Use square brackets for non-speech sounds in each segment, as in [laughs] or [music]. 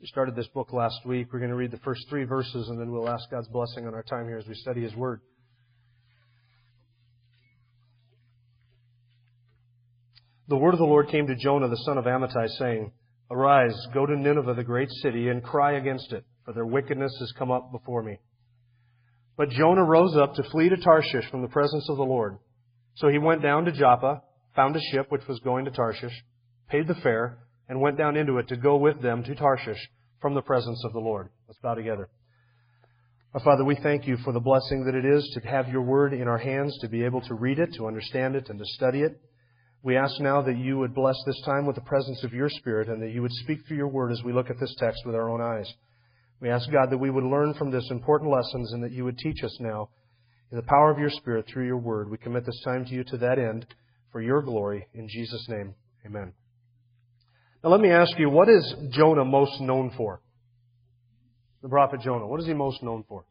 We started this book last week. We're going to read the first three verses and then we'll ask God's blessing on our time here as we study His Word. The word of the Lord came to Jonah, the son of Amittai, saying, Arise, go to Nineveh, the great city, and cry against it, for their wickedness has come up before me. But Jonah rose up to flee to Tarshish from the presence of the Lord. So he went down to Joppa, found a ship which was going to Tarshish, paid the fare, and went down into it to go with them to Tarshish from the presence of the Lord. Let's bow together. Our Father, we thank you for the blessing that it is to have your word in our hands, to be able to read it, to understand it, and to study it. We ask now that you would bless this time with the presence of your Spirit and that you would speak through your word as we look at this text with our own eyes. We ask God that we would learn from this important lessons and that you would teach us now in the power of your Spirit through your word. We commit this time to you to that end for your glory. In Jesus' name, amen. Now let me ask you, what is Jonah most known for? The prophet Jonah. What is he most known for?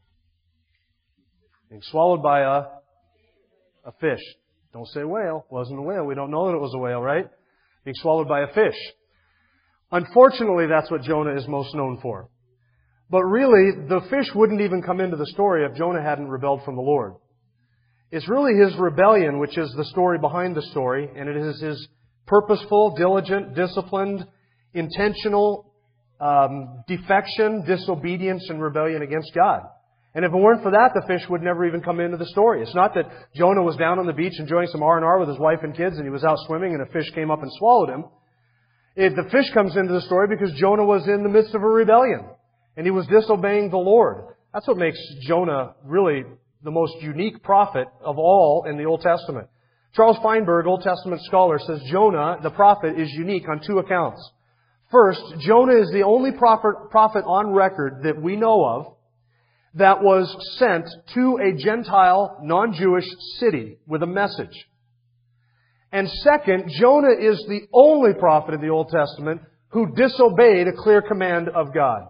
Being swallowed by a, a fish. Don't say whale. Wasn't a whale. We don't know that it was a whale, right? Being swallowed by a fish. Unfortunately, that's what Jonah is most known for. But really, the fish wouldn't even come into the story if Jonah hadn't rebelled from the Lord. It's really his rebellion which is the story behind the story, and it is his purposeful, diligent, disciplined, intentional um, defection, disobedience, and rebellion against God. And if it weren't for that, the fish would never even come into the story. It's not that Jonah was down on the beach enjoying some R&R with his wife and kids and he was out swimming and a fish came up and swallowed him. It, the fish comes into the story because Jonah was in the midst of a rebellion and he was disobeying the Lord. That's what makes Jonah really the most unique prophet of all in the Old Testament. Charles Feinberg, Old Testament scholar, says Jonah, the prophet, is unique on two accounts. First, Jonah is the only prophet, on record that we know of that was sent to a Gentile, non-Jewish city with a message. And second, Jonah is the only prophet in the Old Testament who disobeyed a clear command of God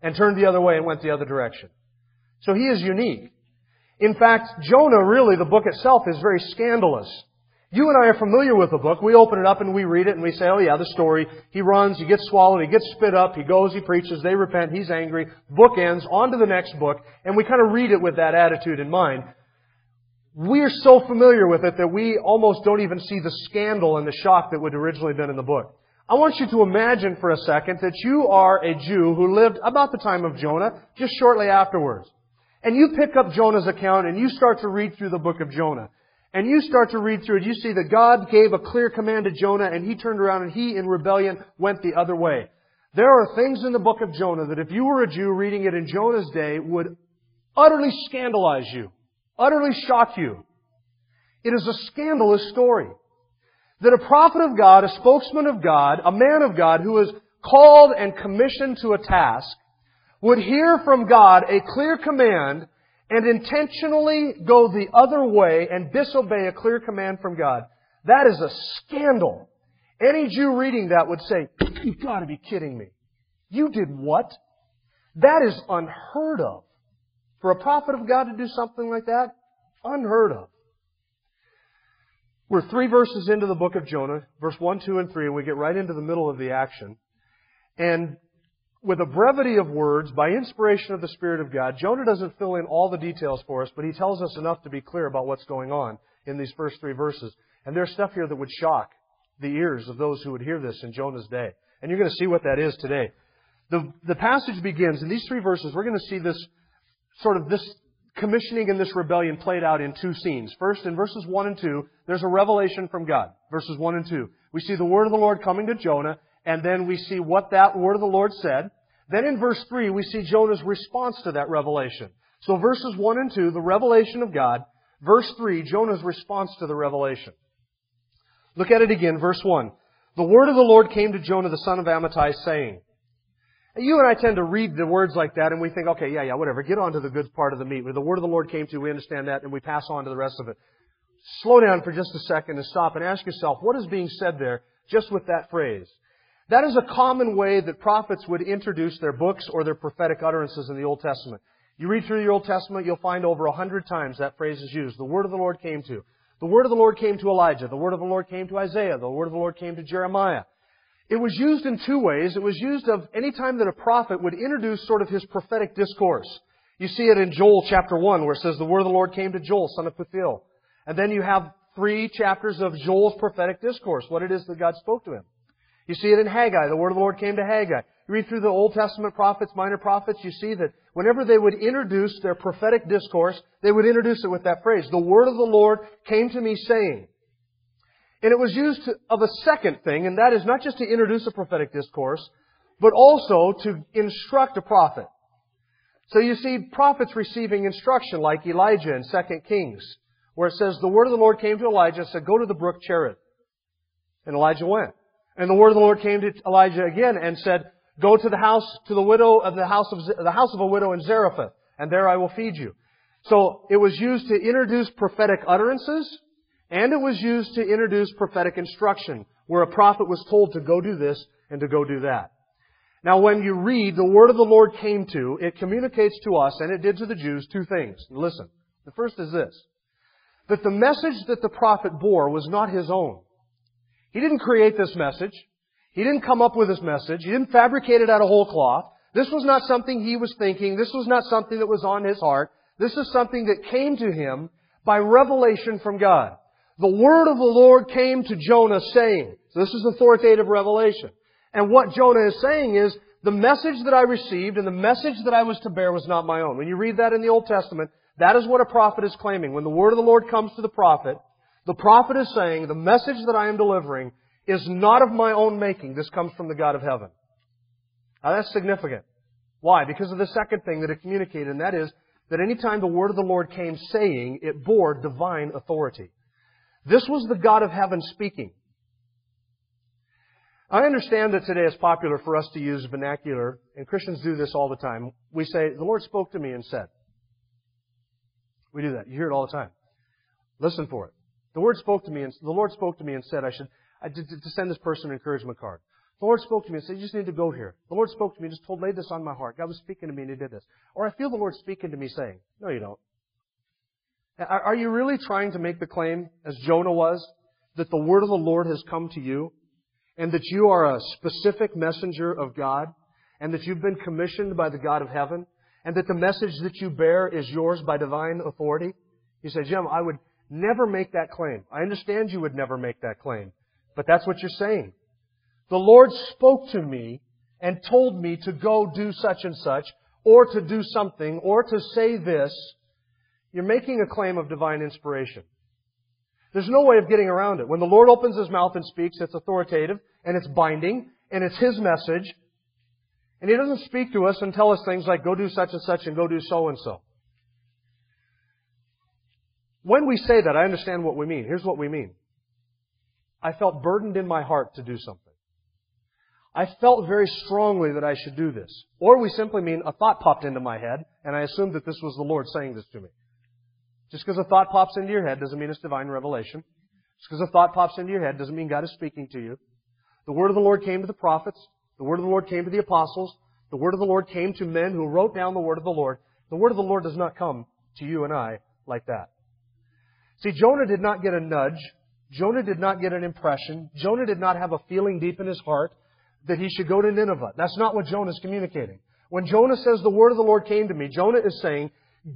and turned the other way and went the other direction. So he is unique. In fact, Jonah, really, the book itself is very scandalous. You and I are familiar with the book. We open it up and we read it and we say, oh yeah, the story. He runs, he gets swallowed, he gets spit up, he goes, he preaches, they repent, he's angry. Book ends, on to the next book, and we kind of read it with that attitude in mind. We are so familiar with it that we almost don't even see the scandal and the shock that would originally been in the book. I want you to imagine for a second that you are a Jew who lived about the time of Jonah, just shortly afterwards. And you pick up Jonah's account and you start to read through the book of Jonah and you start to read through it, you see that God gave a clear command to Jonah and he turned around and he in rebellion went the other way. There are things in the book of Jonah that if you were a Jew reading it in Jonah's day would utterly scandalize you, utterly shock you. It is a scandalous story. That a prophet of God, a spokesman of God, a man of God who is called and commissioned to a task would hear from God a clear command and intentionally go the other way and disobey a clear command from God. That is a scandal. Any Jew reading that would say, you've got to be kidding me. You did what? That is unheard of. For a prophet of God to do something like that? Unheard of. We're three verses into the book of Jonah, verse 1, 2, and 3, and we get right into the middle of the action. And with a brevity of words, by inspiration of the Spirit of God, Jonah doesn't fill in all the details for us, but he tells us enough to be clear about what's going on in these first three verses. And there's stuff here that would shock the ears of those who would hear this in Jonah's day. And you're going to see what that is today. The, the passage begins, in these three verses, we're going to see this sort of this commissioning and this rebellion played out in two scenes. First, in verses 1 and 2, there's a revelation from God. Verses 1 and 2. We see the word of the Lord coming to Jonah, and then we see what that word of the Lord said. Then in verse 3, we see Jonah's response to that revelation. So verses 1 and 2, the revelation of God. Verse 3, Jonah's response to the revelation. Look at it again, verse 1. The word of the Lord came to Jonah the son of Amittai saying, You and I tend to read the words like that and we think, okay, yeah, yeah, whatever, get on to the good part of the meat. The word of the Lord came to, we understand that and we pass on to the rest of it. Slow down for just a second and stop and ask yourself, what is being said there just with that phrase? That is a common way that prophets would introduce their books or their prophetic utterances in the Old Testament. You read through the Old Testament, you'll find over a hundred times that phrase is used. The word of the Lord came to. The word of the Lord came to Elijah. The word of the Lord came to Isaiah. The word of the Lord came to Jeremiah. It was used in two ways. It was used of any time that a prophet would introduce sort of his prophetic discourse. You see it in Joel chapter 1 where it says the word of the Lord came to Joel, son of Pethuel. And then you have three chapters of Joel's prophetic discourse, what it is that God spoke to him. You see it in Haggai. The word of the Lord came to Haggai. You read through the Old Testament prophets, minor prophets, you see that whenever they would introduce their prophetic discourse, they would introduce it with that phrase. The word of the Lord came to me saying. And it was used of a second thing, and that is not just to introduce a prophetic discourse, but also to instruct a prophet. So you see prophets receiving instruction like Elijah in 2 Kings, where it says, the word of the Lord came to Elijah and said, go to the brook Cherith. And Elijah went. And the word of the Lord came to Elijah again and said, go to the house, to the widow of the house of, the house of a widow in Zarephath, and there I will feed you. So it was used to introduce prophetic utterances, and it was used to introduce prophetic instruction, where a prophet was told to go do this and to go do that. Now when you read the word of the Lord came to, it communicates to us, and it did to the Jews, two things. Listen. The first is this. That the message that the prophet bore was not his own. He didn't create this message. He didn't come up with this message. He didn't fabricate it out of whole cloth. This was not something he was thinking. This was not something that was on his heart. This is something that came to him by revelation from God. The word of the Lord came to Jonah saying, so this is authoritative revelation. And what Jonah is saying is, the message that I received and the message that I was to bear was not my own. When you read that in the Old Testament, that is what a prophet is claiming. When the word of the Lord comes to the prophet, the prophet is saying, the message that I am delivering is not of my own making. This comes from the God of heaven. Now that's significant. Why? Because of the second thing that it communicated, and that is that anytime the word of the Lord came saying, it bore divine authority. This was the God of heaven speaking. I understand that today it's popular for us to use vernacular, and Christians do this all the time. We say, the Lord spoke to me and said. We do that. You hear it all the time. Listen for it. The Lord spoke to me and the Lord spoke to me and said I should I did, to send this person an encouragement card. The Lord spoke to me and said, you just need to go here. The Lord spoke to me and just told, laid this on my heart. God was speaking to me and He did this. Or I feel the Lord speaking to me saying, no you don't. Are you really trying to make the claim, as Jonah was, that the word of the Lord has come to you and that you are a specific messenger of God and that you've been commissioned by the God of heaven and that the message that you bear is yours by divine authority? You say, Jim, I would never make that claim. I understand you would never make that claim, but that's what you're saying. The Lord spoke to me and told me to go do such and such or to do something or to say this you're making a claim of divine inspiration. There's no way of getting around it. When the Lord opens His mouth and speaks, it's authoritative, and it's binding, and it's His message. And He doesn't speak to us and tell us things like, go do such and such and go do so and so. When we say that, I understand what we mean. Here's what we mean. I felt burdened in my heart to do something. I felt very strongly that I should do this. Or we simply mean a thought popped into my head, and I assumed that this was the Lord saying this to me. Just because a thought pops into your head doesn't mean it's divine revelation. Just because a thought pops into your head doesn't mean God is speaking to you. The word of the Lord came to the prophets. The word of the Lord came to the apostles. The word of the Lord came to men who wrote down the word of the Lord. The word of the Lord does not come to you and I like that. See, Jonah did not get a nudge. Jonah did not get an impression. Jonah did not have a feeling deep in his heart that he should go to Nineveh. That's not what Jonah is communicating. When Jonah says the word of the Lord came to me, Jonah is saying,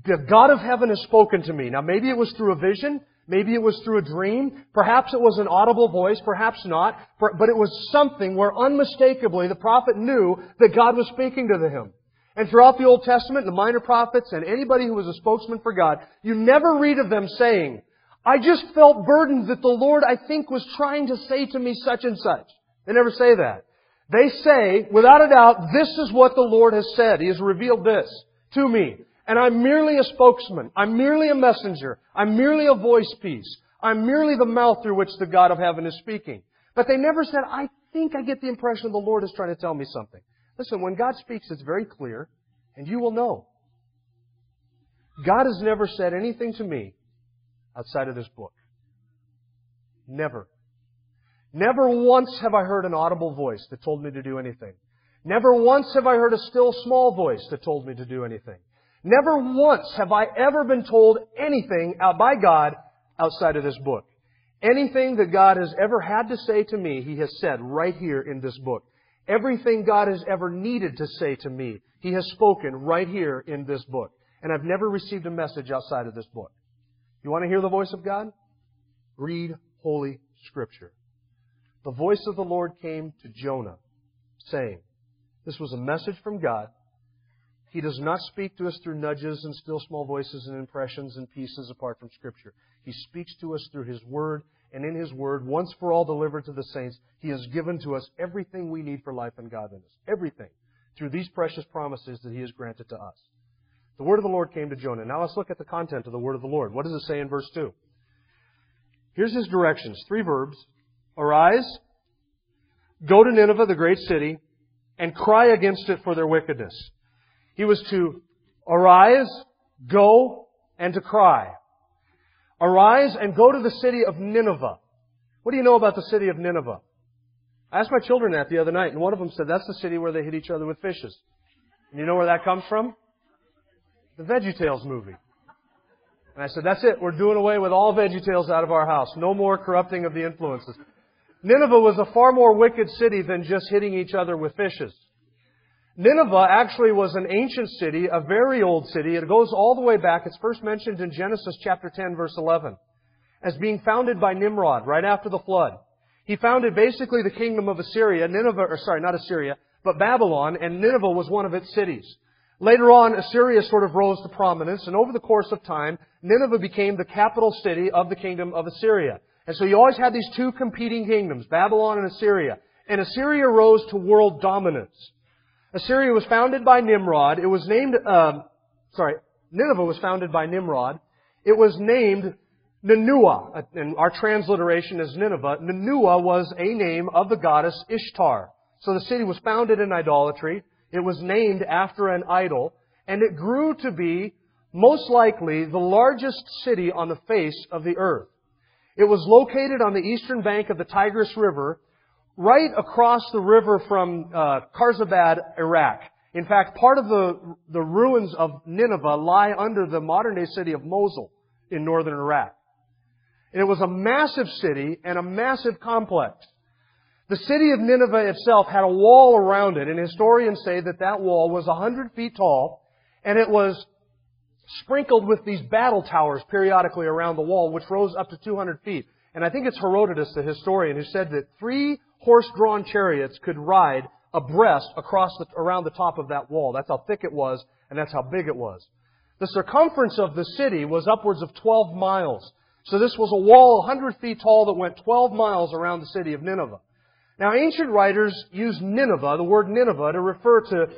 the God of heaven has spoken to me. Now maybe it was through a vision, maybe it was through a dream, perhaps it was an audible voice, perhaps not, but it was something where unmistakably the prophet knew that God was speaking to him. And throughout the Old Testament, the minor prophets and anybody who was a spokesman for God, you never read of them saying, I just felt burdened that the Lord, I think, was trying to say to me such and such. They never say that. They say, without a doubt, this is what the Lord has said. He has revealed this to me. And I'm merely a spokesman. I'm merely a messenger. I'm merely a voice piece. I'm merely the mouth through which the God of heaven is speaking. But they never said, I think I get the impression the Lord is trying to tell me something. Listen, when God speaks, it's very clear, and you will know. God has never said anything to me outside of this book. Never. Never once have I heard an audible voice that told me to do anything. Never once have I heard a still small voice that told me to do anything. Never once have I ever been told anything out by God outside of this book. Anything that God has ever had to say to me, He has said right here in this book. Everything God has ever needed to say to me, He has spoken right here in this book. And I've never received a message outside of this book. You want to hear the voice of God? Read Holy Scripture. The voice of the Lord came to Jonah, saying, This was a message from God. He does not speak to us through nudges and still small voices and impressions and pieces apart from Scripture. He speaks to us through His Word, and in His Word, once for all delivered to the saints, He has given to us everything we need for life and godliness. Everything. Through these precious promises that He has granted to us. The word of the Lord came to Jonah. Now let's look at the content of the word of the Lord. What does it say in verse 2? Here's his directions. Three verbs. Arise, go to Nineveh, the great city, and cry against it for their wickedness. He was to arise, go, and to cry. Arise and go to the city of Nineveh. What do you know about the city of Nineveh? I asked my children that the other night, and one of them said that's the city where they hit each other with fishes. And you know where that comes from? The VeggieTales movie. And I said, that's it. We're doing away with all VeggieTales out of our house. No more corrupting of the influences. Nineveh was a far more wicked city than just hitting each other with fishes. Nineveh actually was an ancient city, a very old city. It goes all the way back. It's first mentioned in Genesis chapter 10 verse 11 as being founded by Nimrod right after the flood. He founded basically the kingdom of Assyria, Nineveh, or sorry, not Assyria, but Babylon, and Nineveh was one of its cities. Later on, Assyria sort of rose to prominence, and over the course of time, Nineveh became the capital city of the kingdom of Assyria. And so you always had these two competing kingdoms, Babylon and Assyria. And Assyria rose to world dominance. Assyria was founded by Nimrod. It was named, um, sorry, Nineveh was founded by Nimrod. It was named Ninua, and our transliteration is Nineveh. Ninua was a name of the goddess Ishtar. So the city was founded in idolatry. It was named after an idol, and it grew to be most likely the largest city on the face of the earth. It was located on the eastern bank of the Tigris River, right across the river from uh, Iraq. In fact, part of the, the ruins of Nineveh lie under the modern day city of Mosul in northern Iraq. And it was a massive city and a massive complex. The city of Nineveh itself had a wall around it, and historians say that that wall was 100 feet tall, and it was sprinkled with these battle towers periodically around the wall, which rose up to 200 feet. And I think it's Herodotus, the historian, who said that three horse-drawn chariots could ride abreast across the, around the top of that wall. That's how thick it was, and that's how big it was. The circumference of the city was upwards of 12 miles. So this was a wall 100 feet tall that went 12 miles around the city of Nineveh. Now ancient writers use Nineveh, the word Nineveh, to refer to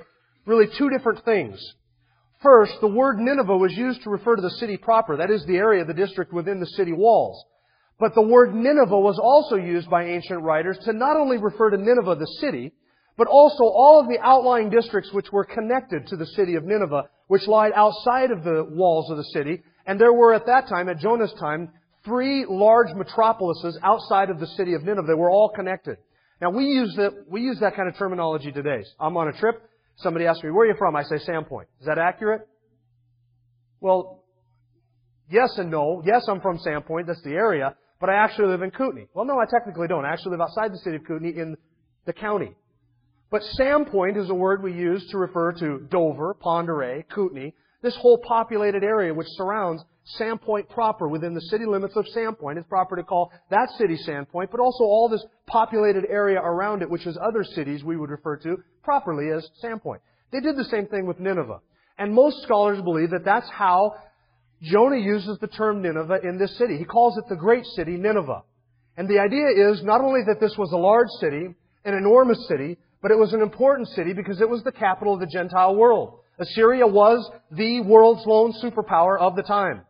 really two different things. First, the word Nineveh was used to refer to the city proper, that is the area, of the district within the city walls. But the word Nineveh was also used by ancient writers to not only refer to Nineveh, the city, but also all of the outlying districts which were connected to the city of Nineveh, which lied outside of the walls of the city. And there were at that time, at Jonah's time, three large metropolises outside of the city of Nineveh. They were all connected. Now we use that, we use that kind of terminology today. I'm on a trip. Somebody asks me, where are you from? I say Sandpoint. Is that accurate? Well, yes and no. Yes, I'm from Sandpoint. That's the area but I actually live in Kootenai. Well, no, I technically don't. I actually live outside the city of Kootenai in the county. But Sandpoint is a word we use to refer to Dover, Oreille, Kootenai, this whole populated area which surrounds Sandpoint proper within the city limits of Sandpoint. It's proper to call that city Sandpoint, but also all this populated area around it, which is other cities we would refer to properly as Sandpoint. They did the same thing with Nineveh. And most scholars believe that that's how Jonah uses the term Nineveh in this city. He calls it the great city, Nineveh. And the idea is not only that this was a large city, an enormous city, but it was an important city because it was the capital of the Gentile world. Assyria was the world's lone superpower of the time.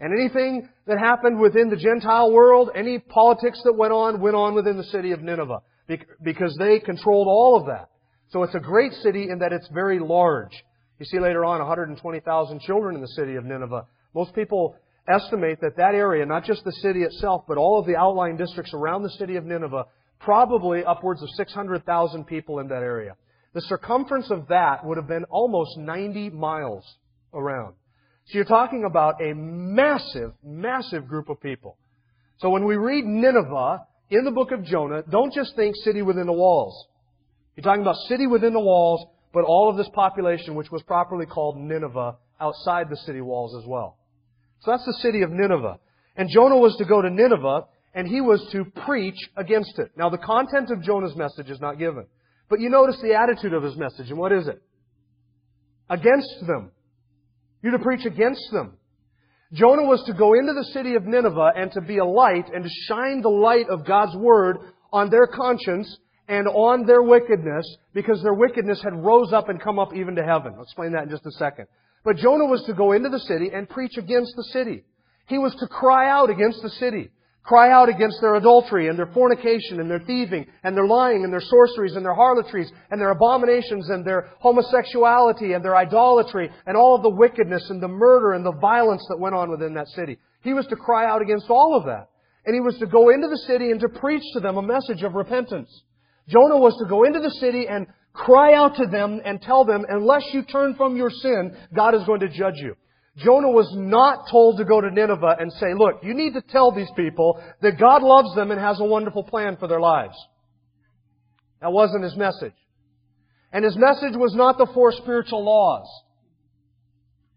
And anything that happened within the Gentile world, any politics that went on, went on within the city of Nineveh because they controlled all of that. So it's a great city in that it's very large. You see later on 120,000 children in the city of Nineveh. Most people estimate that that area, not just the city itself, but all of the outlying districts around the city of Nineveh, probably upwards of 600,000 people in that area. The circumference of that would have been almost 90 miles around. So you're talking about a massive, massive group of people. So when we read Nineveh in the book of Jonah, don't just think city within the walls. You're talking about city within the walls, but all of this population, which was properly called Nineveh, outside the city walls as well. So that's the city of Nineveh. And Jonah was to go to Nineveh, and he was to preach against it. Now, the content of Jonah's message is not given. But you notice the attitude of his message, and what is it? Against them. You're to preach against them. Jonah was to go into the city of Nineveh and to be a light and to shine the light of God's Word on their conscience and on their wickedness because their wickedness had rose up and come up even to heaven. I'll explain that in just a second. But Jonah was to go into the city and preach against the city. He was to cry out against the city. Cry out against their adultery and their fornication and their thieving and their lying and their sorceries and their harlotries and their abominations and their homosexuality and their idolatry and all of the wickedness and the murder and the violence that went on within that city. He was to cry out against all of that. And he was to go into the city and to preach to them a message of repentance. Jonah was to go into the city and cry out to them and tell them, unless you turn from your sin, God is going to judge you. Jonah was not told to go to Nineveh and say, look, you need to tell these people that God loves them and has a wonderful plan for their lives. That wasn't his message. And his message was not the four spiritual laws.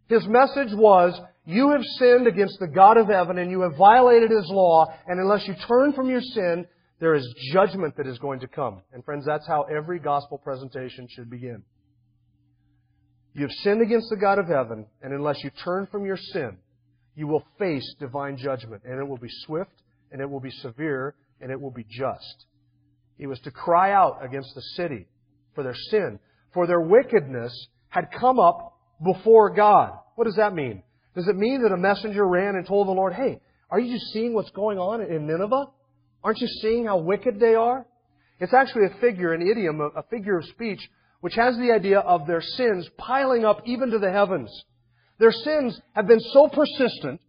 His message was, you have sinned against the God of heaven and you have violated His law, and unless you turn from your sin, there is judgment that is going to come. And friends, that's how every gospel presentation should begin. You have sinned against the God of heaven, and unless you turn from your sin, you will face divine judgment, and it will be swift, and it will be severe, and it will be just. He was to cry out against the city for their sin, for their wickedness had come up before God. What does that mean? Does it mean that a messenger ran and told the Lord, hey, are you seeing what's going on in Nineveh? Aren't you seeing how wicked they are? It's actually a figure, an idiom, a figure of speech which has the idea of their sins piling up even to the heavens. Their sins have been so persistent,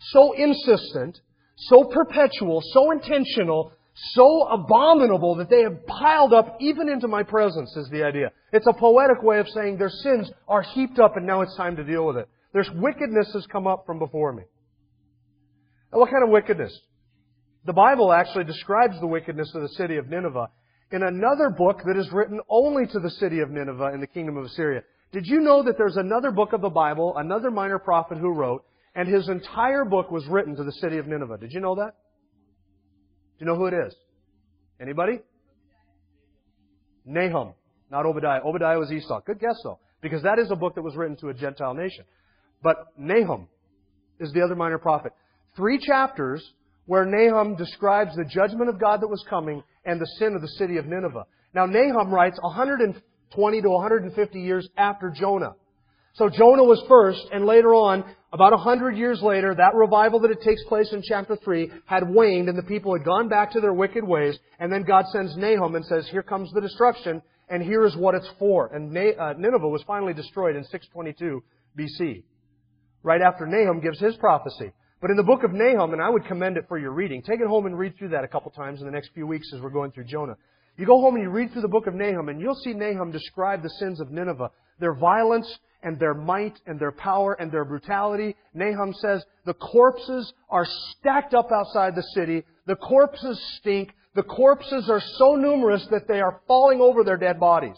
so insistent, so perpetual, so intentional, so abominable that they have piled up even into my presence is the idea. It's a poetic way of saying their sins are heaped up and now it's time to deal with it. Their wickedness has come up from before me. Now what kind of wickedness? The Bible actually describes the wickedness of the city of Nineveh in another book that is written only to the city of Nineveh in the kingdom of Assyria. Did you know that there's another book of the Bible, another minor prophet who wrote, and his entire book was written to the city of Nineveh? Did you know that? Do you know who it is? Anybody? Nahum, not Obadiah. Obadiah was Esau. Good guess though, because that is a book that was written to a Gentile nation. But Nahum is the other minor prophet. Three chapters where Nahum describes the judgment of God that was coming and the sin of the city of Nineveh. Now Nahum writes 120 to 150 years after Jonah. So Jonah was first, and later on, about a hundred years later, that revival that it takes place in chapter 3 had waned, and the people had gone back to their wicked ways, and then God sends Nahum and says, here comes the destruction, and here is what it's for. And uh, Nineveh was finally destroyed in 622 BC. Right after Nahum gives his prophecy. But in the book of Nahum, and I would commend it for your reading, take it home and read through that a couple times in the next few weeks as we're going through Jonah. You go home and you read through the book of Nahum, and you'll see Nahum describe the sins of Nineveh, their violence and their might and their power and their brutality. Nahum says the corpses are stacked up outside the city. The corpses stink. The corpses are so numerous that they are falling over their dead bodies.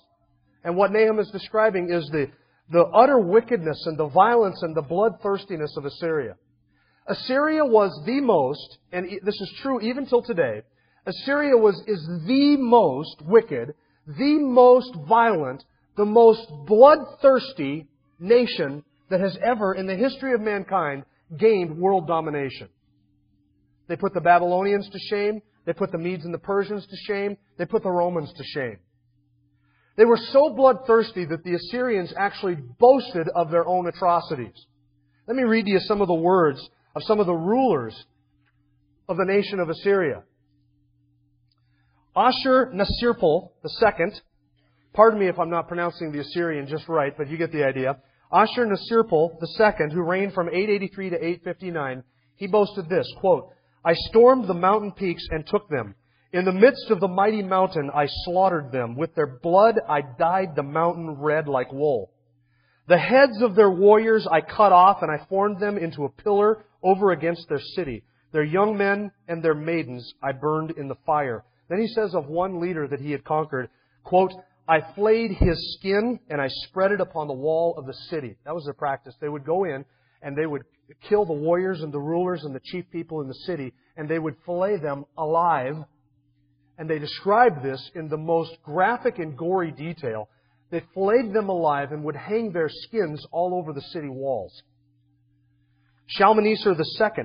And what Nahum is describing is the, the utter wickedness and the violence and the bloodthirstiness of Assyria. Assyria was the most, and this is true even till today, Assyria was, is the most wicked, the most violent, the most bloodthirsty nation that has ever, in the history of mankind, gained world domination. They put the Babylonians to shame. They put the Medes and the Persians to shame. They put the Romans to shame. They were so bloodthirsty that the Assyrians actually boasted of their own atrocities. Let me read to you some of the words of some of the rulers of the nation of Assyria. Ashur Nasirpal II pardon me if I'm not pronouncing the Assyrian just right, but you get the idea. Ashur-Nasirpal II, who reigned from 883 to 859, he boasted this, quote, I stormed the mountain peaks and took them. In the midst of the mighty mountain, I slaughtered them. With their blood, I dyed the mountain red like wool. The heads of their warriors I cut off, and I formed them into a pillar over against their city. Their young men and their maidens I burned in the fire. Then he says of one leader that he had conquered, quote, I flayed his skin and I spread it upon the wall of the city. That was their practice. They would go in and they would kill the warriors and the rulers and the chief people in the city and they would fillet them alive. And they described this in the most graphic and gory detail. They flayed them alive and would hang their skins all over the city walls. Shalmaneser II,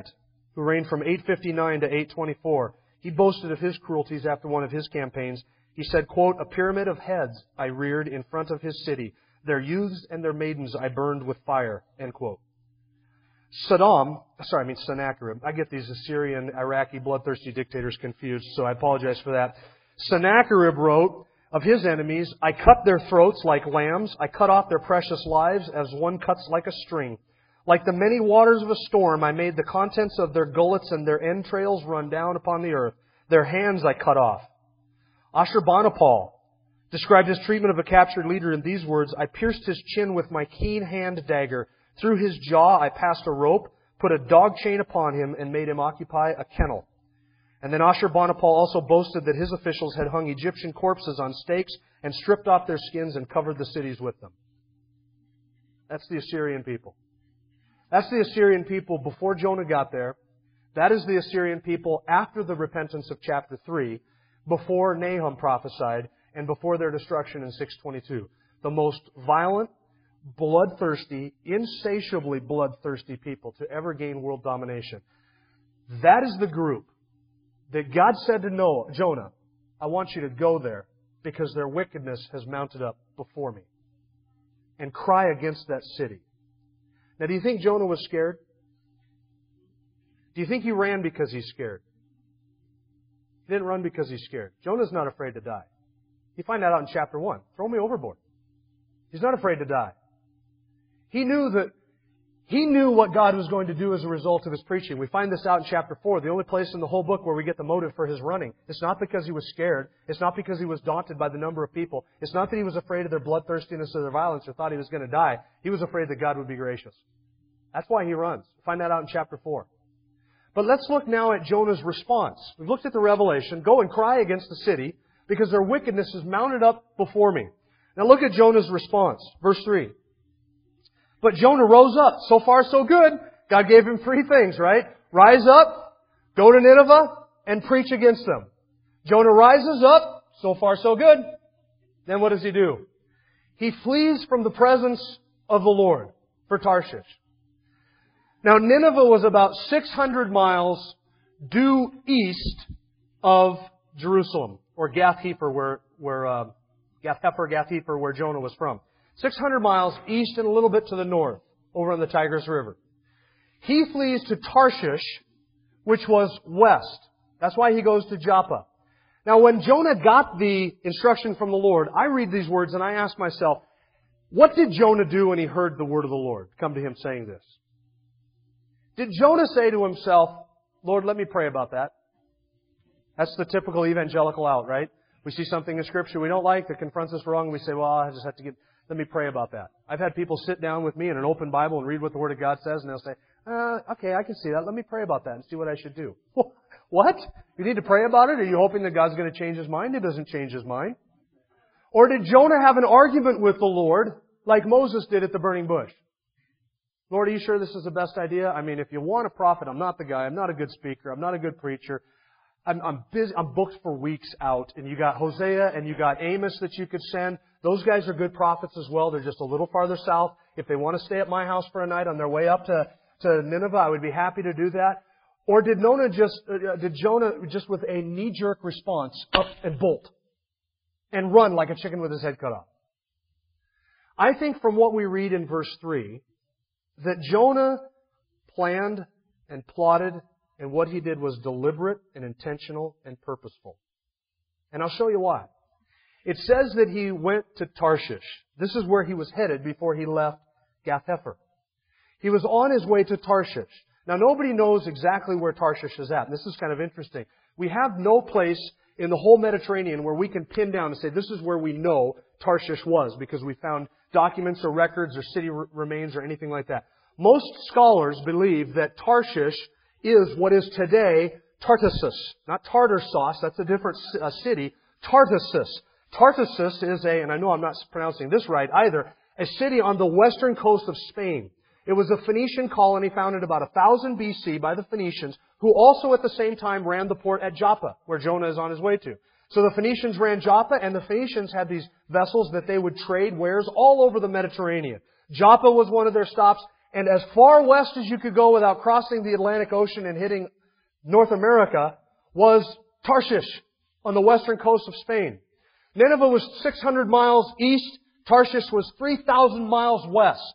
who reigned from 859 to 824, he boasted of his cruelties after one of his campaigns. He said, quote, A pyramid of heads I reared in front of his city. Their youths and their maidens I burned with fire. End quote. Saddam, sorry, I mean Sennacherib. I get these Assyrian, Iraqi, bloodthirsty dictators confused, so I apologize for that. Sennacherib wrote of his enemies, I cut their throats like lambs. I cut off their precious lives as one cuts like a string. Like the many waters of a storm, I made the contents of their gullets and their entrails run down upon the earth. Their hands I cut off. Ashurbanipal described his treatment of a captured leader in these words, I pierced his chin with my keen hand dagger. Through his jaw I passed a rope, put a dog chain upon him, and made him occupy a kennel. And then Ashurbanipal also boasted that his officials had hung Egyptian corpses on stakes and stripped off their skins and covered the cities with them. That's the Assyrian people. That's the Assyrian people before Jonah got there. That is the Assyrian people after the repentance of chapter 3, before Nahum prophesied, and before their destruction in 622. The most violent, bloodthirsty, insatiably bloodthirsty people to ever gain world domination. That is the group that God said to Noah, Jonah, I want you to go there because their wickedness has mounted up before me. And cry against that city. Now, do you think Jonah was scared? Do you think he ran because he's scared? He didn't run because he's scared. Jonah's not afraid to die. You find that out in chapter 1. Throw me overboard. He's not afraid to die. He knew that he knew what God was going to do as a result of his preaching. We find this out in chapter 4, the only place in the whole book where we get the motive for his running. It's not because he was scared. It's not because he was daunted by the number of people. It's not that he was afraid of their bloodthirstiness or their violence or thought he was going to die. He was afraid that God would be gracious. That's why he runs. Find that out in chapter 4. But let's look now at Jonah's response. We've looked at the revelation. Go and cry against the city because their wickedness is mounted up before me. Now look at Jonah's response. Verse 3. But Jonah rose up. So far, so good. God gave him three things, right? Rise up, go to Nineveh, and preach against them. Jonah rises up. So far, so good. Then what does he do? He flees from the presence of the Lord for Tarshish. Now, Nineveh was about 600 miles due east of Jerusalem, or Gath Hepher, where, where uh, Gath Hepher, Gath Hepher, where Jonah was from. 600 miles east and a little bit to the north, over on the Tigris River. He flees to Tarshish, which was west. That's why he goes to Joppa. Now, when Jonah got the instruction from the Lord, I read these words and I ask myself, what did Jonah do when he heard the word of the Lord come to him saying this? Did Jonah say to himself, Lord, let me pray about that? That's the typical evangelical out, right? We see something in Scripture we don't like that confronts us wrong, and we say, well, I just have to get, let me pray about that. I've had people sit down with me in an open Bible and read what the Word of God says, and they'll say, uh, okay, I can see that. Let me pray about that and see what I should do. [laughs] what? You need to pray about it? Are you hoping that God's going to change His mind? He doesn't change His mind. Or did Jonah have an argument with the Lord like Moses did at the burning bush? Lord, are you sure this is the best idea? I mean, if you want a prophet, I'm not the guy. I'm not a good speaker. I'm not a good preacher. I'm, I'm busy. I'm booked for weeks out. And you got Hosea and you got Amos that you could send. Those guys are good prophets as well. They're just a little farther south. If they want to stay at my house for a night on their way up to, to Nineveh, I would be happy to do that. Or did Jonah just, uh, did Jonah just with a knee-jerk response up and bolt and run like a chicken with his head cut off? I think from what we read in verse 3 that Jonah planned and plotted and what he did was deliberate and intentional and purposeful. And I'll show you why. It says that he went to Tarshish. This is where he was headed before he left Gath Hepher. He was on his way to Tarshish. Now nobody knows exactly where Tarshish is at. And this is kind of interesting. We have no place in the whole Mediterranean where we can pin down and say this is where we know Tarshish was because we found documents or records or city remains or anything like that. Most scholars believe that Tarshish is what is today Tartessus. Not Tartarsos, that's a different uh, city. Tartessus. Tartessus is a, and I know I'm not pronouncing this right either, a city on the western coast of Spain. It was a Phoenician colony founded about 1000 BC by the Phoenicians, who also at the same time ran the port at Joppa, where Jonah is on his way to. So the Phoenicians ran Joppa, and the Phoenicians had these vessels that they would trade wares all over the Mediterranean. Joppa was one of their stops, and as far west as you could go without crossing the Atlantic Ocean and hitting North America was Tarshish on the western coast of Spain. Nineveh was 600 miles east. Tarshish was 3,000 miles west.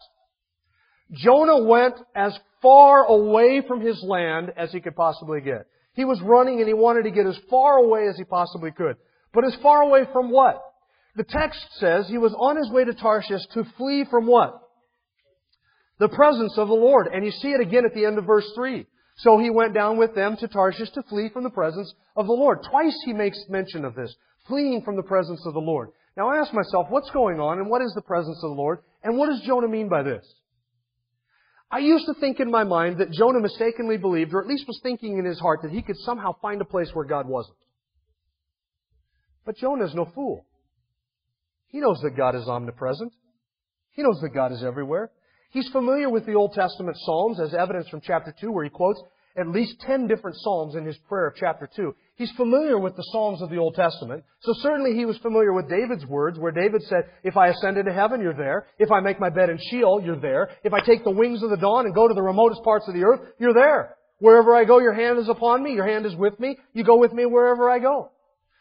Jonah went as far away from his land as he could possibly get. He was running and he wanted to get as far away as he possibly could. But as far away from what? The text says he was on his way to Tarshish to flee from what? The presence of the Lord. And you see it again at the end of verse 3. So he went down with them to Tarshish to flee from the presence of the Lord. Twice he makes mention of this, fleeing from the presence of the Lord. Now I ask myself, what's going on and what is the presence of the Lord? And what does Jonah mean by this? I used to think in my mind that Jonah mistakenly believed, or at least was thinking in his heart, that he could somehow find a place where God wasn't. But Jonah is no fool. He knows that God is omnipresent. He knows that God is everywhere. He's familiar with the Old Testament Psalms, as evidence from chapter 2, where he quotes at least 10 different Psalms in his prayer of chapter 2. He's familiar with the Psalms of the Old Testament. So certainly he was familiar with David's words, where David said, If I ascend into heaven, you're there. If I make my bed in Sheol, you're there. If I take the wings of the dawn and go to the remotest parts of the earth, you're there. Wherever I go, your hand is upon me. Your hand is with me. You go with me wherever I go.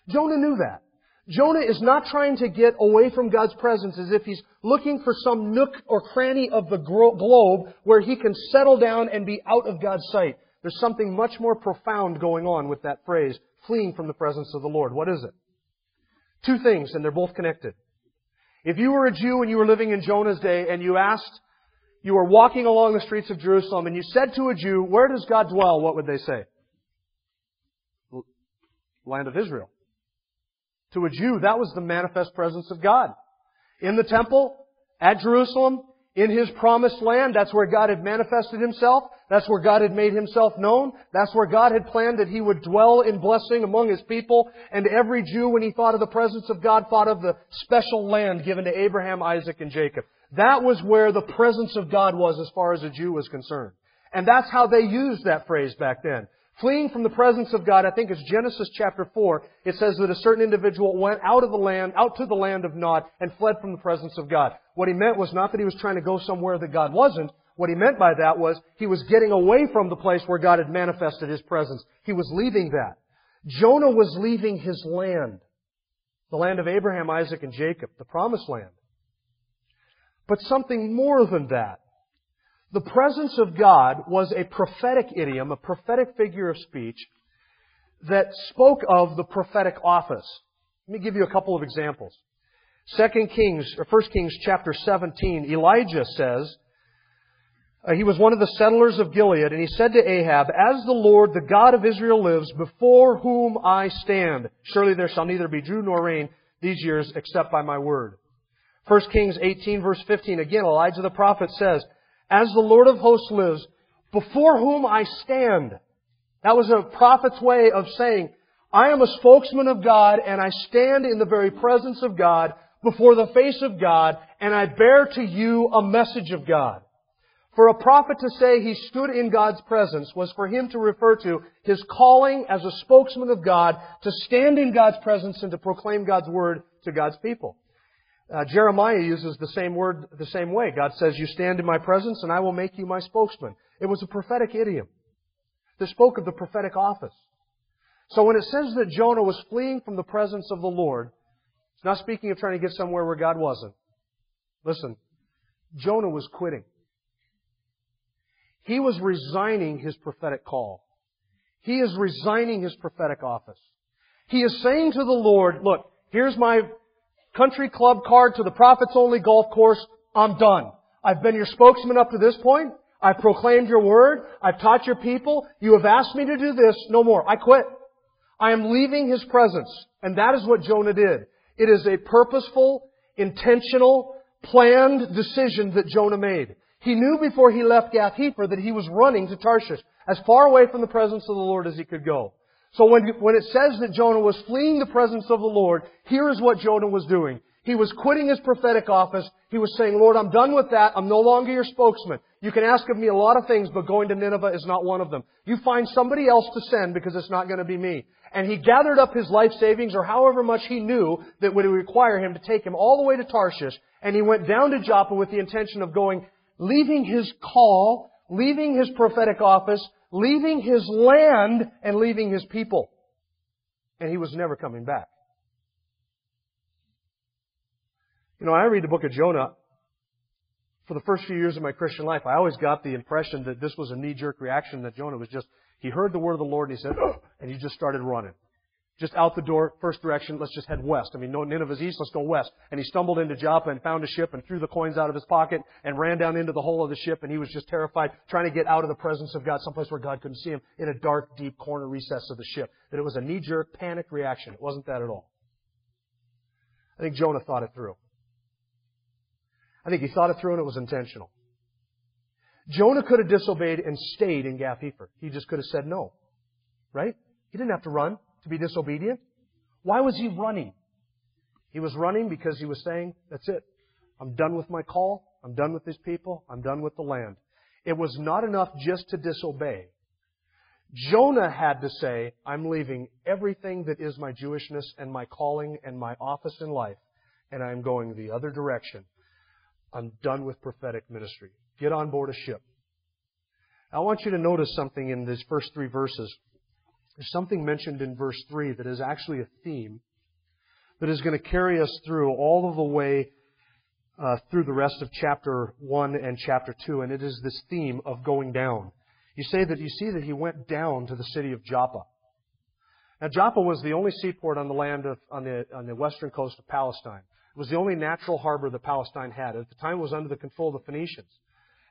Jonah knew that. Jonah is not trying to get away from God's presence as if he's looking for some nook or cranny of the globe where he can settle down and be out of God's sight. There's something much more profound going on with that phrase, fleeing from the presence of the Lord. What is it? Two things, and they're both connected. If you were a Jew and you were living in Jonah's day and you asked, you were walking along the streets of Jerusalem and you said to a Jew, where does God dwell? What would they say? Land of Israel. To a Jew, that was the manifest presence of God. In the temple, at Jerusalem, in His promised land, that's where God had manifested Himself. That's where God had made Himself known. That's where God had planned that He would dwell in blessing among His people. And every Jew, when he thought of the presence of God, thought of the special land given to Abraham, Isaac, and Jacob. That was where the presence of God was as far as a Jew was concerned. And that's how they used that phrase back then. Fleeing from the presence of God, I think it's Genesis chapter 4. It says that a certain individual went out of the land, out to the land of Nod, and fled from the presence of God. What he meant was not that he was trying to go somewhere that God wasn't. What he meant by that was he was getting away from the place where God had manifested his presence. He was leaving that. Jonah was leaving his land. The land of Abraham, Isaac, and Jacob. The promised land. But something more than that. The presence of God was a prophetic idiom, a prophetic figure of speech that spoke of the prophetic office. Let me give you a couple of examples. Second Kings, or First Kings chapter 17, Elijah says, uh, he was one of the settlers of Gilead, and he said to Ahab, As the Lord, the God of Israel lives, before whom I stand, surely there shall neither be dew nor rain these years except by my word. 1 Kings 18 verse 15, again, Elijah the prophet says, as the Lord of hosts lives, before whom I stand. That was a prophet's way of saying, I am a spokesman of God and I stand in the very presence of God before the face of God and I bear to you a message of God. For a prophet to say he stood in God's presence was for him to refer to his calling as a spokesman of God to stand in God's presence and to proclaim God's word to God's people. Uh, Jeremiah uses the same word the same way. God says, You stand in my presence and I will make you my spokesman. It was a prophetic idiom that spoke of the prophetic office. So when it says that Jonah was fleeing from the presence of the Lord, it's not speaking of trying to get somewhere where God wasn't. Listen, Jonah was quitting. He was resigning his prophetic call. He is resigning his prophetic office. He is saying to the Lord, look, here's my country club card to the prophets only golf course. I'm done. I've been your spokesman up to this point. I've proclaimed your word. I've taught your people. You have asked me to do this. No more. I quit. I am leaving His presence. And that is what Jonah did. It is a purposeful, intentional, planned decision that Jonah made. He knew before he left Gath Hepher that he was running to Tarshish, as far away from the presence of the Lord as he could go. So when, when it says that Jonah was fleeing the presence of the Lord, here is what Jonah was doing. He was quitting his prophetic office. He was saying, Lord, I'm done with that. I'm no longer your spokesman. You can ask of me a lot of things, but going to Nineveh is not one of them. You find somebody else to send because it's not going to be me. And he gathered up his life savings or however much he knew that would require him to take him all the way to Tarshish. And he went down to Joppa with the intention of going, leaving his call, leaving his prophetic office, leaving his land, and leaving his people. And he was never coming back. You know, I read the book of Jonah. For the first few years of my Christian life, I always got the impression that this was a knee-jerk reaction, that Jonah was just, he heard the word of the Lord and he said, oh, [gasps] and he just started running. Just out the door, first direction, let's just head west. I mean, no Nineveh's east, let's go west. And he stumbled into Joppa and found a ship and threw the coins out of his pocket and ran down into the hole of the ship and he was just terrified, trying to get out of the presence of God, someplace where God couldn't see him, in a dark, deep corner recess of the ship. That it was a knee-jerk, panic reaction. It wasn't that at all. I think Jonah thought it through. I think he thought it through and it was intentional. Jonah could have disobeyed and stayed in Gath Hepher. He just could have said no. Right? He didn't have to run to be disobedient. Why was he running? He was running because he was saying, that's it. I'm done with my call. I'm done with these people. I'm done with the land. It was not enough just to disobey. Jonah had to say, I'm leaving everything that is my Jewishness and my calling and my office in life, and I'm going the other direction. I'm done with prophetic ministry. Get on board a ship. I want you to notice something in these first three verses. There's something mentioned in verse 3 that is actually a theme that is going to carry us through all of the way uh, through the rest of chapter 1 and chapter 2, and it is this theme of going down. You say that you see that he went down to the city of Joppa. Now, Joppa was the only seaport on the land of, on the, on the western coast of Palestine. It was the only natural harbor that Palestine had. At the time, it was under the control of the Phoenicians.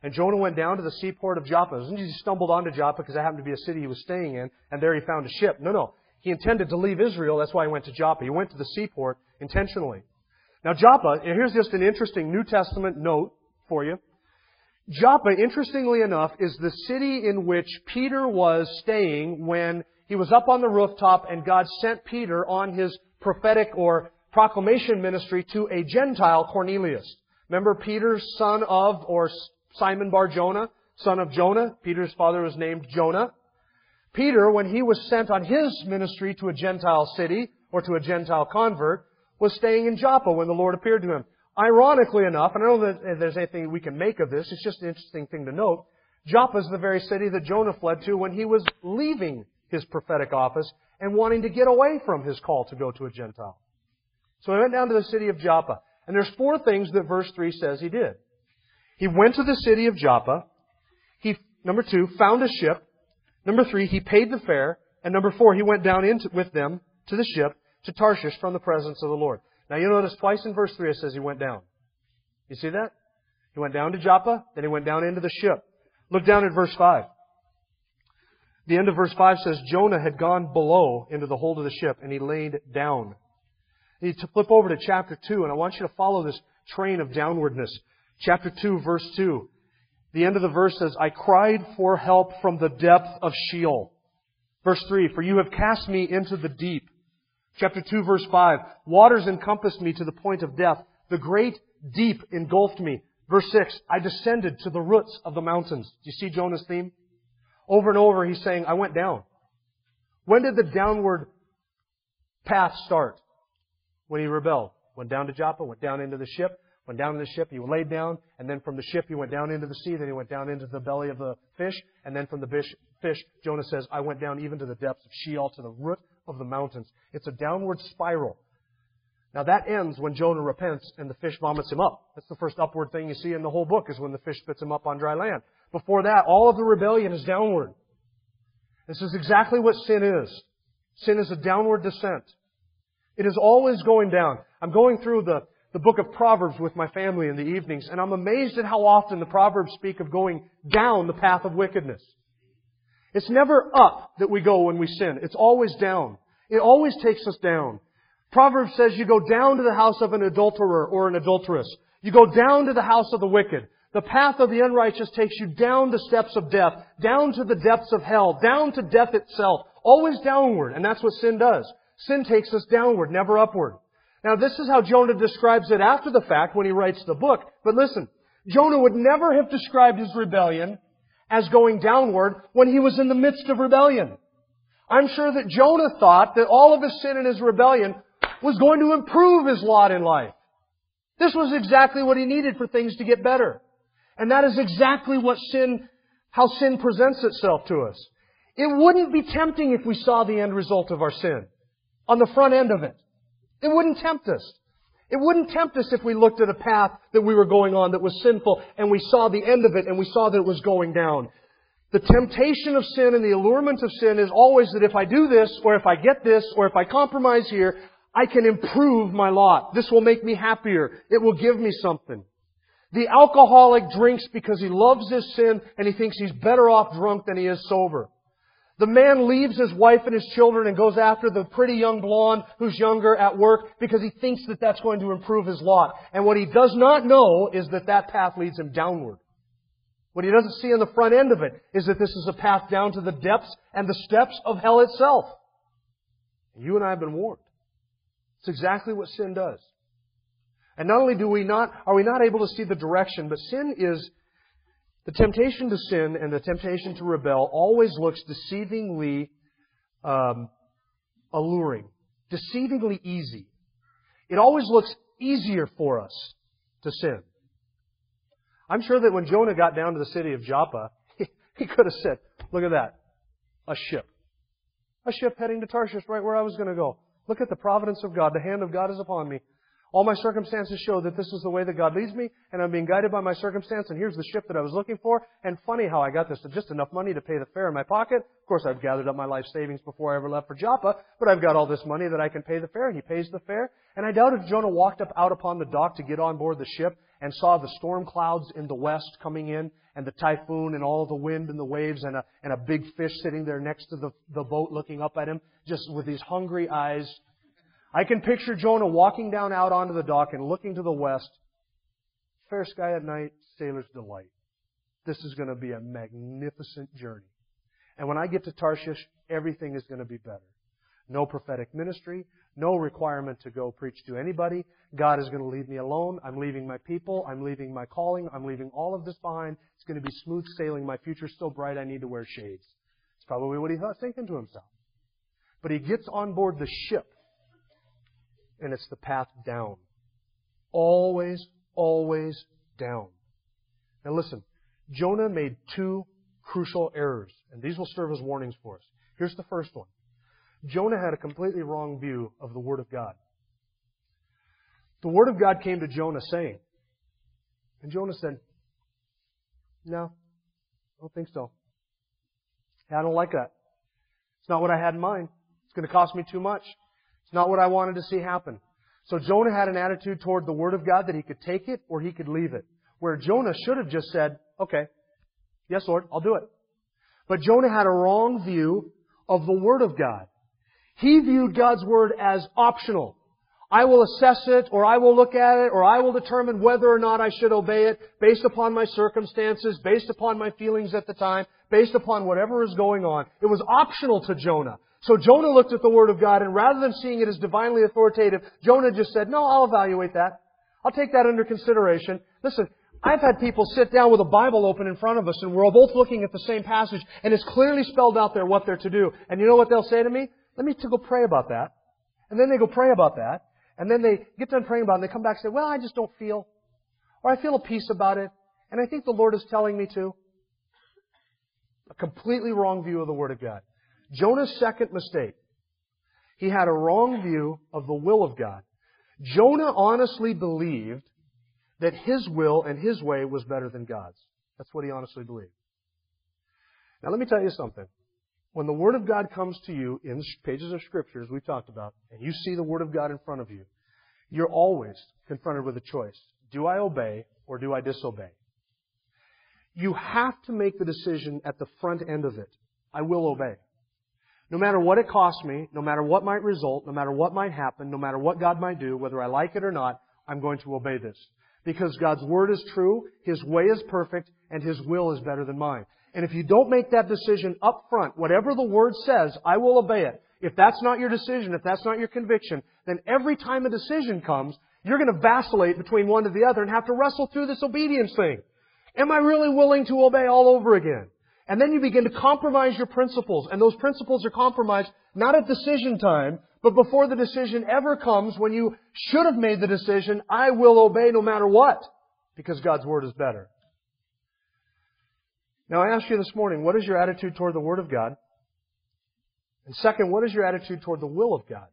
And Jonah went down to the seaport of Joppa. It wasn't he stumbled onto Joppa because that happened to be a city he was staying in, and there he found a ship. No, no. He intended to leave Israel. That's why he went to Joppa. He went to the seaport intentionally. Now, Joppa, here's just an interesting New Testament note for you. Joppa, interestingly enough, is the city in which Peter was staying when he was up on the rooftop and God sent Peter on his prophetic or proclamation ministry to a Gentile, Cornelius. Remember Peter's son of, or Simon Bar Jonah, son of Jonah? Peter's father was named Jonah. Peter, when he was sent on his ministry to a Gentile city, or to a Gentile convert, was staying in Joppa when the Lord appeared to him. Ironically enough, and I don't know that there's anything we can make of this, it's just an interesting thing to note, Joppa is the very city that Jonah fled to when he was leaving his prophetic office and wanting to get away from his call to go to a Gentile. So he went down to the city of Joppa. And there's four things that verse 3 says he did. He went to the city of Joppa. He, number two, found a ship. Number three, he paid the fare. And number four, he went down into, with them to the ship to Tarshish from the presence of the Lord. Now you'll notice twice in verse 3 it says he went down. You see that? He went down to Joppa, then he went down into the ship. Look down at verse 5. The end of verse 5 says Jonah had gone below into the hold of the ship and he laid down. You flip over to chapter 2, and I want you to follow this train of downwardness. Chapter 2, verse 2. The end of the verse says, I cried for help from the depth of Sheol. Verse 3, For you have cast me into the deep. Chapter 2, verse 5, Waters encompassed me to the point of death. The great deep engulfed me. Verse 6, I descended to the roots of the mountains. Do you see Jonah's theme? Over and over he's saying, I went down. When did the downward path start? when he rebelled. Went down to Joppa, went down into the ship, went down in the ship, he laid down, and then from the ship he went down into the sea, then he went down into the belly of the fish, and then from the fish, Jonah says, I went down even to the depths of Sheol, to the root of the mountains. It's a downward spiral. Now that ends when Jonah repents and the fish vomits him up. That's the first upward thing you see in the whole book is when the fish spits him up on dry land. Before that, all of the rebellion is downward. This is exactly what sin is. Sin is a downward descent. It is always going down. I'm going through the, the book of Proverbs with my family in the evenings, and I'm amazed at how often the Proverbs speak of going down the path of wickedness. It's never up that we go when we sin. It's always down. It always takes us down. Proverbs says you go down to the house of an adulterer or an adulteress. You go down to the house of the wicked. The path of the unrighteous takes you down the steps of death, down to the depths of hell, down to death itself. Always downward. And that's what sin does. Sin takes us downward, never upward. Now this is how Jonah describes it after the fact when he writes the book. But listen, Jonah would never have described his rebellion as going downward when he was in the midst of rebellion. I'm sure that Jonah thought that all of his sin and his rebellion was going to improve his lot in life. This was exactly what he needed for things to get better. And that is exactly what sin, how sin presents itself to us. It wouldn't be tempting if we saw the end result of our sin on the front end of it. It wouldn't tempt us. It wouldn't tempt us if we looked at a path that we were going on that was sinful and we saw the end of it and we saw that it was going down. The temptation of sin and the allurement of sin is always that if I do this, or if I get this, or if I compromise here, I can improve my lot. This will make me happier. It will give me something. The alcoholic drinks because he loves his sin and he thinks he's better off drunk than he is sober. The man leaves his wife and his children and goes after the pretty young blonde who's younger at work because he thinks that that's going to improve his lot. And what he does not know is that that path leads him downward. What he doesn't see on the front end of it is that this is a path down to the depths and the steps of hell itself. You and I have been warned. It's exactly what sin does. And not only do we not, are we not able to see the direction, but sin is the temptation to sin and the temptation to rebel always looks deceivingly um, alluring, deceivingly easy. It always looks easier for us to sin. I'm sure that when Jonah got down to the city of Joppa, he, [laughs] he could have said, Look at that, a ship. A ship heading to Tarshish, right where I was going to go. Look at the providence of God. The hand of God is upon me. All my circumstances show that this is the way that God leads me, and I'm being guided by my circumstance, and here's the ship that I was looking for. And funny how I got this, just enough money to pay the fare in my pocket. Of course, I've gathered up my life savings before I ever left for Joppa, but I've got all this money that I can pay the fare, and he pays the fare. And I doubt if Jonah walked up out upon the dock to get on board the ship and saw the storm clouds in the west coming in, and the typhoon, and all the wind and the waves, and a, and a big fish sitting there next to the, the boat looking up at him, just with these hungry eyes, I can picture Jonah walking down out onto the dock and looking to the west. Fair sky at night, sailor's delight. This is going to be a magnificent journey. And when I get to Tarshish, everything is going to be better. No prophetic ministry, no requirement to go preach to anybody. God is going to leave me alone. I'm leaving my people. I'm leaving my calling. I'm leaving all of this behind. It's going to be smooth sailing. My future's so bright I need to wear shades. It's probably what he thought thinking to himself. But he gets on board the ship and it's the path down. Always, always down. Now listen, Jonah made two crucial errors, and these will serve as warnings for us. Here's the first one. Jonah had a completely wrong view of the Word of God. The Word of God came to Jonah saying, and Jonah said, No, I don't think so. I don't like that. It's not what I had in mind. It's going to cost me too much not what I wanted to see happen. So Jonah had an attitude toward the Word of God that he could take it or he could leave it. Where Jonah should have just said, okay, yes Lord, I'll do it. But Jonah had a wrong view of the Word of God. He viewed God's Word as optional. I will assess it, or I will look at it, or I will determine whether or not I should obey it based upon my circumstances, based upon my feelings at the time, based upon whatever is going on. It was optional to Jonah. So Jonah looked at the Word of God, and rather than seeing it as divinely authoritative, Jonah just said, no, I'll evaluate that. I'll take that under consideration. Listen, I've had people sit down with a Bible open in front of us, and we're both looking at the same passage, and it's clearly spelled out there what they're to do. And you know what they'll say to me? Let me go pray about that. And then they go pray about that. And then they get done praying about it, and they come back and say, well, I just don't feel. Or I feel a peace about it. And I think the Lord is telling me to. A completely wrong view of the Word of God. Jonah's second mistake. He had a wrong view of the will of God. Jonah honestly believed that his will and his way was better than God's. That's what he honestly believed. Now let me tell you something. when the Word of God comes to you in the pages of Scripture, as we've talked about, and you see the Word of God in front of you, you're always confronted with a choice. Do I obey or do I disobey? You have to make the decision at the front end of it. I will obey. No matter what it costs me, no matter what might result, no matter what might happen, no matter what God might do, whether I like it or not, I'm going to obey this. Because God's Word is true, His way is perfect, and His will is better than mine. And if you don't make that decision up front, whatever the Word says, I will obey it. If that's not your decision, if that's not your conviction, then every time a decision comes, you're going to vacillate between one to the other and have to wrestle through this obedience thing. Am I really willing to obey all over again? And then you begin to compromise your principles, and those principles are compromised not at decision time, but before the decision ever comes when you should have made the decision, I will obey no matter what, because God's Word is better. Now I ask you this morning, what is your attitude toward the Word of God? And second, what is your attitude toward the will of God?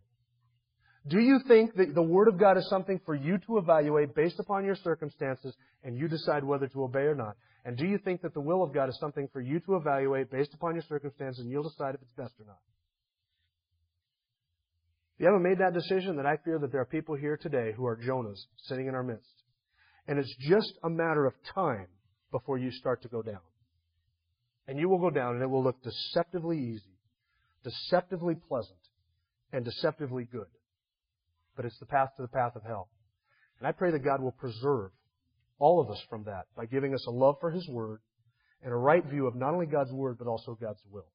Do you think that the Word of God is something for you to evaluate based upon your circumstances and you decide whether to obey or not? And do you think that the will of God is something for you to evaluate based upon your circumstances and you'll decide if it's best or not? If you haven't made that decision, then I fear that there are people here today who are Jonahs sitting in our midst. And it's just a matter of time before you start to go down. And you will go down and it will look deceptively easy, deceptively pleasant, and deceptively good but it's the path to the path of hell. And I pray that God will preserve all of us from that by giving us a love for His Word and a right view of not only God's Word, but also God's will.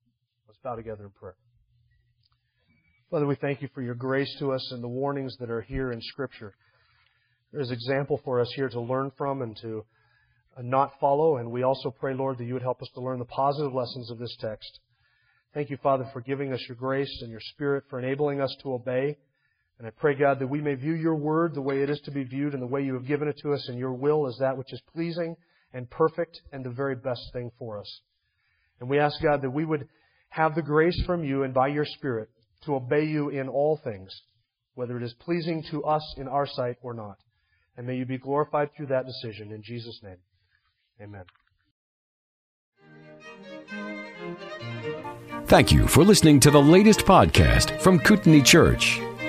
Let's bow together in prayer. Father, we thank you for your grace to us and the warnings that are here in Scripture. There's example for us here to learn from and to uh, not follow. And we also pray, Lord, that you would help us to learn the positive lessons of this text. Thank you, Father, for giving us your grace and your Spirit, for enabling us to obey. And I pray, God, that we may view your word the way it is to be viewed and the way you have given it to us, and your will is that which is pleasing and perfect and the very best thing for us. And we ask, God, that we would have the grace from you and by your Spirit to obey you in all things, whether it is pleasing to us in our sight or not. And may you be glorified through that decision. In Jesus' name, amen. Thank you for listening to the latest podcast from Kootenai Church.